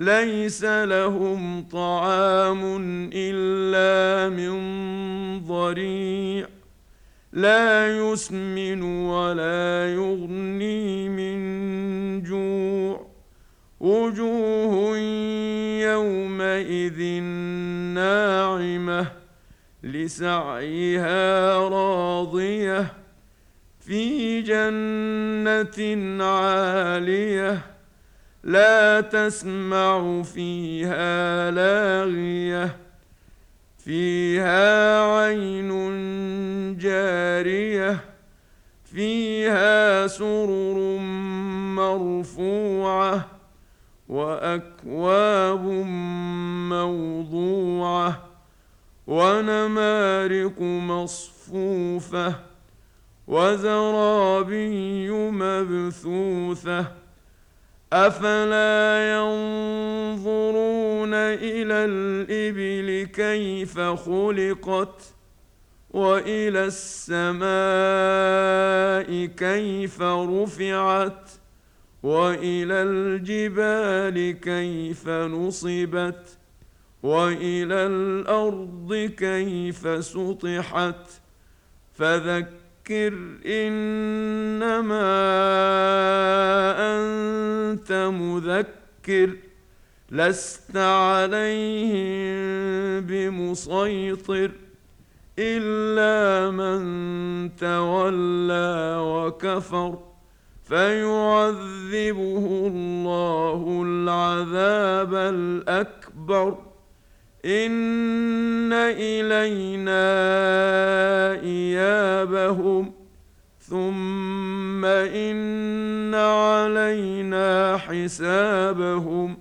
ليس لهم طعام إلا من ضريع. لا يسمن ولا يغني من جوع. وجوه يومئذ ناعمة لسعيها راضية. في جنة عالية لا تسمع فيها لاغية. فيها عين جارية. فيها سرر مرفوعة. وأكواب موضوعة. ونمارق مصفوفة. وزرابي مبثوثة. افلا ينظرون إلى الابل كيف خلقت والى السماء كيف رفعت والى الجبال كيف نصبت والى الأرض كيف سطحت فذكر انما مذكر لست عليهم بمسيطر إلا من تولى وكفر فيعذبه الله العذاب الأكبر. إن إلينا إيابهم ثم إن علينا حسابهم